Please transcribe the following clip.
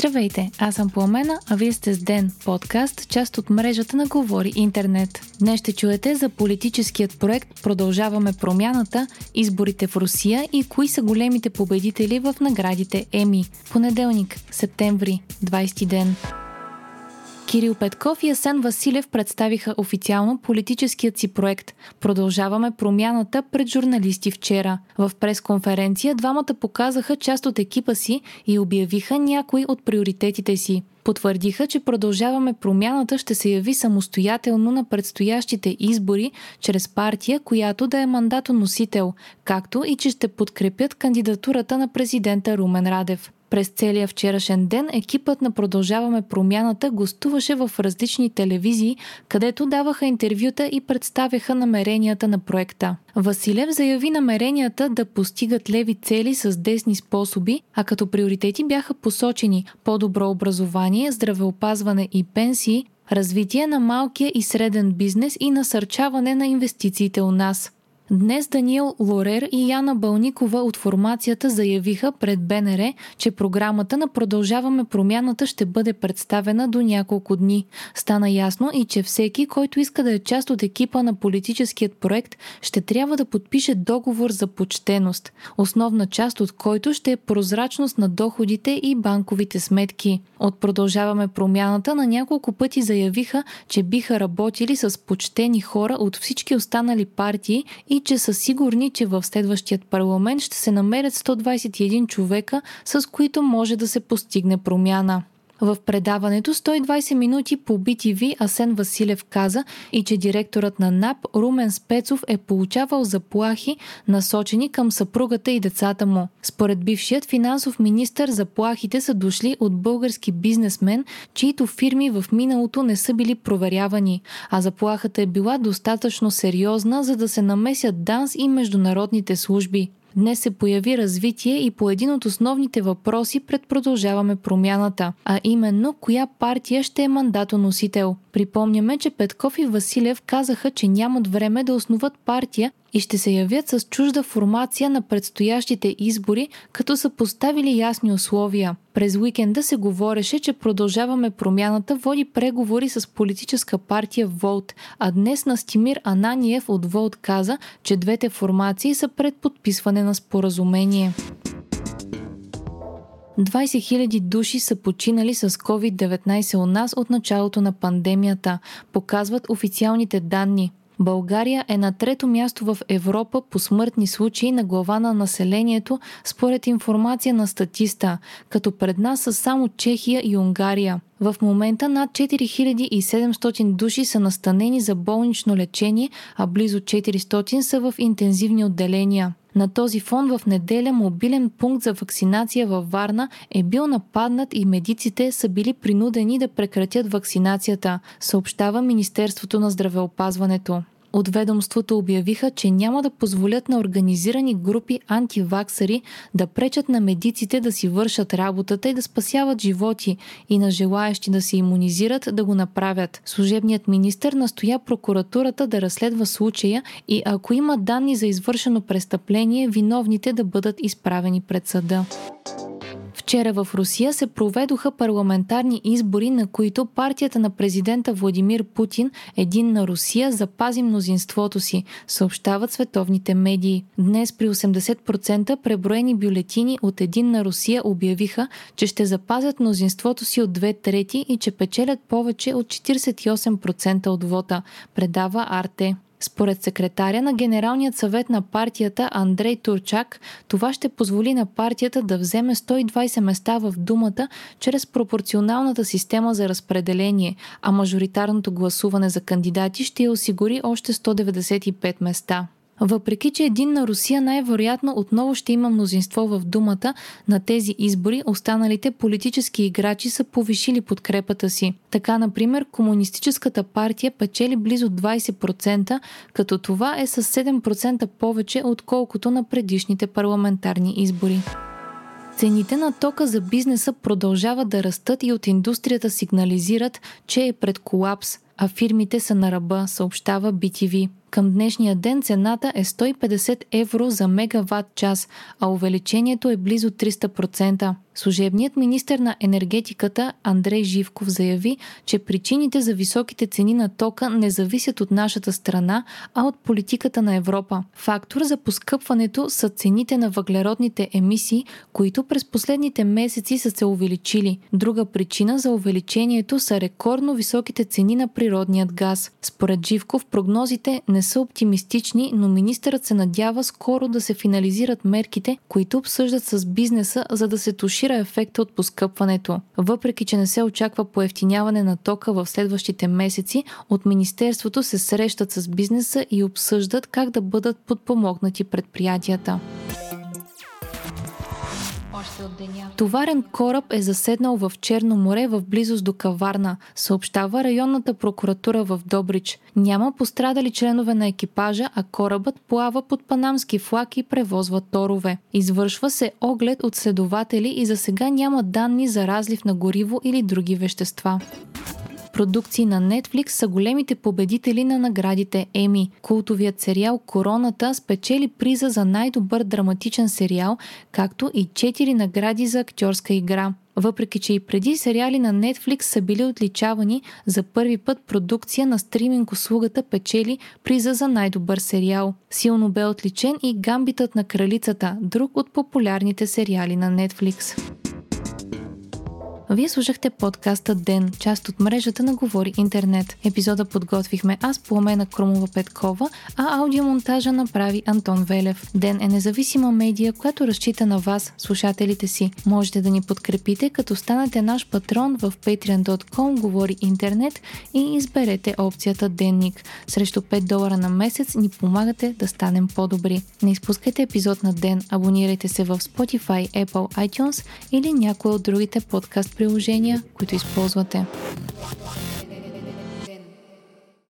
Здравейте, аз съм Пламена, а вие сте с Ден, подкаст, част от мрежата на Говори Интернет. Днес ще чуете за политическият проект Продължаваме промяната, изборите в Русия и кои са големите победители в наградите ЕМИ. Понеделник, септември, 20 ден. Кирил Петков и Асен Василев представиха официално политическият си проект Продължаваме промяната пред журналисти вчера. В пресконференция двамата показаха част от екипа си и обявиха някои от приоритетите си. Потвърдиха, че продължаваме промяната ще се яви самостоятелно на предстоящите избори чрез партия, която да е мандатоносител, както и че ще подкрепят кандидатурата на президента Румен Радев. През целия вчерашен ден екипът на Продължаваме промяната гостуваше в различни телевизии, където даваха интервюта и представяха намеренията на проекта. Василев заяви намеренията да постигат леви цели с десни способи, а като приоритети бяха посочени по-добро образование, здравеопазване и пенсии, развитие на малкия и среден бизнес и насърчаване на инвестициите у нас. Днес Даниел Лорер и Яна Бълникова от формацията заявиха пред БНР, че програмата на Продължаваме промяната ще бъде представена до няколко дни. Стана ясно и че всеки, който иска да е част от екипа на политическият проект, ще трябва да подпише договор за почтеност, основна част от който ще е прозрачност на доходите и банковите сметки. От Продължаваме промяната на няколко пъти заявиха, че биха работили с почтени хора от всички останали партии и че са сигурни, че в следващият парламент ще се намерят 121 човека, с които може да се постигне промяна. В предаването 120 минути по BTV Асен Василев каза и че директорът на НАП Румен Спецов е получавал заплахи, насочени към съпругата и децата му. Според бившият финансов министр заплахите са дошли от български бизнесмен, чието фирми в миналото не са били проверявани, а заплахата е била достатъчно сериозна, за да се намесят ДАНС и международните служби. Днес се появи развитие и по един от основните въпроси пред продължаваме промяната, а именно коя партия ще е мандатоносител. Припомняме, че Петков и Василев казаха, че нямат време да основат партия и ще се явят с чужда формация на предстоящите избори, като са поставили ясни условия. През уикенда се говореше, че продължаваме промяната води преговори с политическа партия Волт, а днес Настимир Ананиев от Волт каза, че двете формации са пред подписване на споразумение. 20 000 души са починали с COVID-19 у нас от началото на пандемията, показват официалните данни. България е на трето място в Европа по смъртни случаи на глава на населението, според информация на статиста, като пред нас са само Чехия и Унгария. В момента над 4700 души са настанени за болнично лечение, а близо 400 са в интензивни отделения. На този фон в неделя мобилен пункт за вакцинация във Варна е бил нападнат и медиците са били принудени да прекратят вакцинацията, съобщава Министерството на здравеопазването. От ведомството обявиха, че няма да позволят на организирани групи антиваксари да пречат на медиците да си вършат работата и да спасяват животи и на желаящи да се иммунизират да го направят. Служебният министр настоя прокуратурата да разследва случая и ако има данни за извършено престъпление, виновните да бъдат изправени пред съда. Вчера в Русия се проведоха парламентарни избори, на които партията на президента Владимир Путин, един на Русия, запази мнозинството си, съобщават световните медии. Днес при 80% преброени бюлетини от един на Русия обявиха, че ще запазят мнозинството си от две трети и че печелят повече от 48% от вота, предава Арте. Според секретаря на Генералният съвет на партията Андрей Турчак, това ще позволи на партията да вземе 120 места в думата чрез пропорционалната система за разпределение, а мажоритарното гласуване за кандидати ще осигури още 195 места. Въпреки, че един на Русия най-вероятно отново ще има мнозинство в думата, на тези избори останалите политически играчи са повишили подкрепата си. Така, например, Комунистическата партия печели близо 20%, като това е с 7% повече, отколкото на предишните парламентарни избори. Цените на тока за бизнеса продължават да растат и от индустрията сигнализират, че е пред колапс, а фирмите са на ръба, съобщава BTV. Към днешния ден цената е 150 евро за мегаватт час, а увеличението е близо 300%. Служебният министр на енергетиката Андрей Живков заяви, че причините за високите цени на тока не зависят от нашата страна, а от политиката на Европа. Фактор за поскъпването са цените на въглеродните емисии, които през последните месеци са се увеличили. Друга причина за увеличението са рекордно високите цени на природният газ. Според Живков прогнозите не са оптимистични, но министърът се надява скоро да се финализират мерките, които обсъждат с бизнеса, за да се тушира минимизира ефекта от поскъпването. Въпреки, че не се очаква поевтиняване на тока в следващите месеци, от Министерството се срещат с бизнеса и обсъждат как да бъдат подпомогнати предприятията. Товарен кораб е заседнал в Черно море в близост до Каварна, съобщава районната прокуратура в Добрич. Няма пострадали членове на екипажа, а корабът плава под панамски флаг и превозва торове. Извършва се оглед от следователи и за сега няма данни за разлив на гориво или други вещества продукции на Netflix са големите победители на наградите Еми. Култовият сериал Короната спечели приза за най-добър драматичен сериал, както и 4 награди за актьорска игра. Въпреки, че и преди сериали на Netflix са били отличавани, за първи път продукция на стриминг услугата печели приза за най-добър сериал. Силно бе отличен и Гамбитът на кралицата, друг от популярните сериали на Netflix. Вие слушахте подкаста Ден, част от мрежата на Говори Интернет. Епизода подготвихме аз, Пламена Кромова Петкова, а аудиомонтажа направи Антон Велев. Ден е независима медия, която разчита на вас, слушателите си. Можете да ни подкрепите, като станете наш патрон в patreon.com Говори Интернет и изберете опцията Денник. Срещу 5 долара на месец ни помагате да станем по-добри. Не изпускайте епизод на Ден, абонирайте се в Spotify, Apple, iTunes или някой от другите подкаст приложения, които използвате.